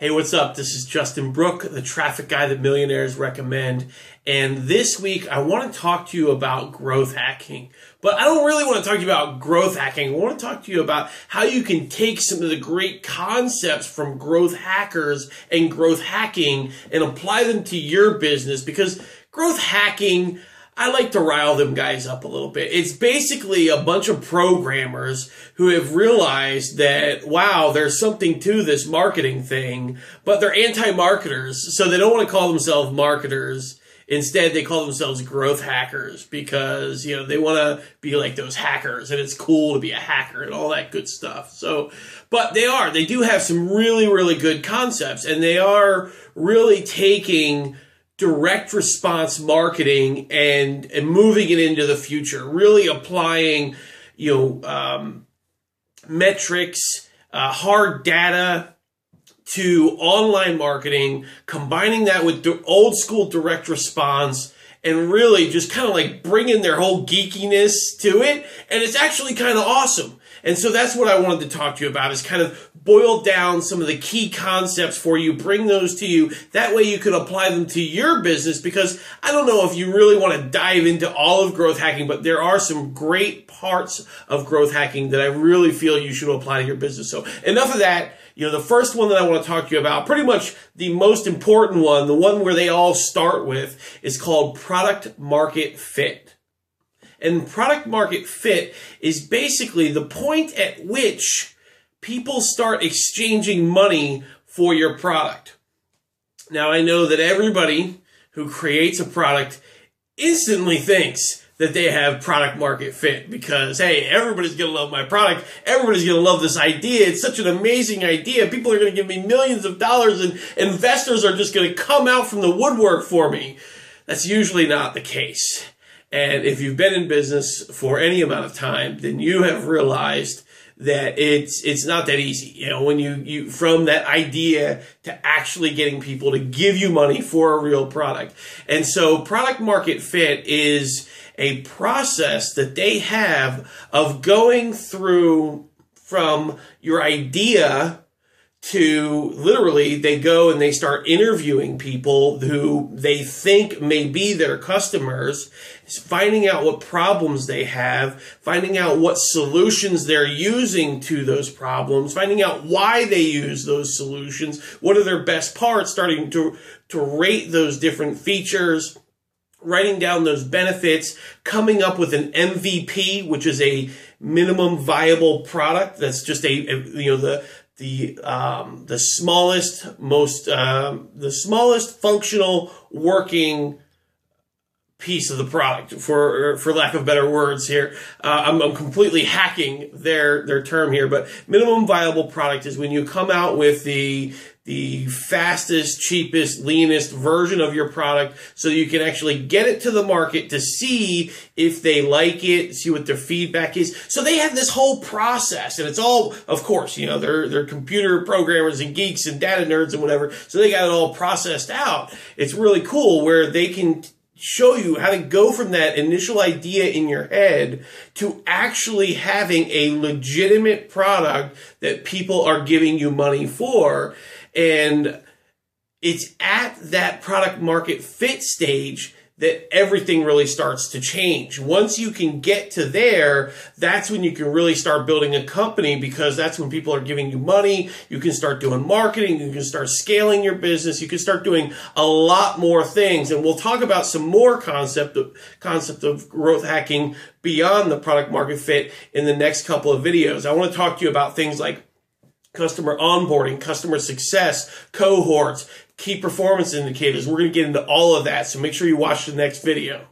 Hey, what's up? This is Justin Brooke, the traffic guy that millionaires recommend. And this week, I want to talk to you about growth hacking. But I don't really want to talk to you about growth hacking. I want to talk to you about how you can take some of the great concepts from growth hackers and growth hacking and apply them to your business because growth hacking, I like to rile them guys up a little bit. It's basically a bunch of programmers who have realized that, wow, there's something to this marketing thing, but they're anti-marketers, so they don't want to call themselves marketers. Instead, they call themselves growth hackers because, you know, they want to be like those hackers and it's cool to be a hacker and all that good stuff. So, but they are, they do have some really, really good concepts and they are really taking direct response marketing and, and moving it into the future, really applying, you know, um, metrics, uh, hard data to online marketing, combining that with the old school direct response and really just kind of like bringing their whole geekiness to it. And it's actually kind of awesome. And so that's what I wanted to talk to you about is kind of boil down some of the key concepts for you, bring those to you. That way you can apply them to your business because I don't know if you really want to dive into all of growth hacking, but there are some great parts of growth hacking that I really feel you should apply to your business. So enough of that. You know, the first one that I want to talk to you about, pretty much the most important one, the one where they all start with is called product market fit. And product market fit is basically the point at which people start exchanging money for your product. Now, I know that everybody who creates a product instantly thinks that they have product market fit because, hey, everybody's going to love my product. Everybody's going to love this idea. It's such an amazing idea. People are going to give me millions of dollars and investors are just going to come out from the woodwork for me. That's usually not the case. And if you've been in business for any amount of time, then you have realized that it's it's not that easy. You know, when you you from that idea to actually getting people to give you money for a real product. And so product market fit is a process that they have of going through from your idea to literally they go and they start interviewing people who they think may be their customers, finding out what problems they have, finding out what solutions they're using to those problems, finding out why they use those solutions, what are their best parts, starting to, to rate those different features, writing down those benefits, coming up with an MVP, which is a minimum viable product. That's just a, a you know, the, the um, the smallest, most um, the smallest functional working piece of the product, for for lack of better words here. Uh, I'm, I'm completely hacking their their term here, but minimum viable product is when you come out with the the fastest, cheapest, leanest version of your product so you can actually get it to the market to see if they like it, see what their feedback is. So they have this whole process and it's all, of course, you know, they're, they're computer programmers and geeks and data nerds and whatever. So they got it all processed out. It's really cool where they can show you how to go from that initial idea in your head to actually having a legitimate product that people are giving you money for. And it's at that product market fit stage that everything really starts to change. Once you can get to there, that's when you can really start building a company because that's when people are giving you money. You can start doing marketing. You can start scaling your business. You can start doing a lot more things. And we'll talk about some more concept of, concept of growth hacking beyond the product market fit in the next couple of videos. I want to talk to you about things like customer onboarding, customer success, cohorts, key performance indicators. We're going to get into all of that. So make sure you watch the next video.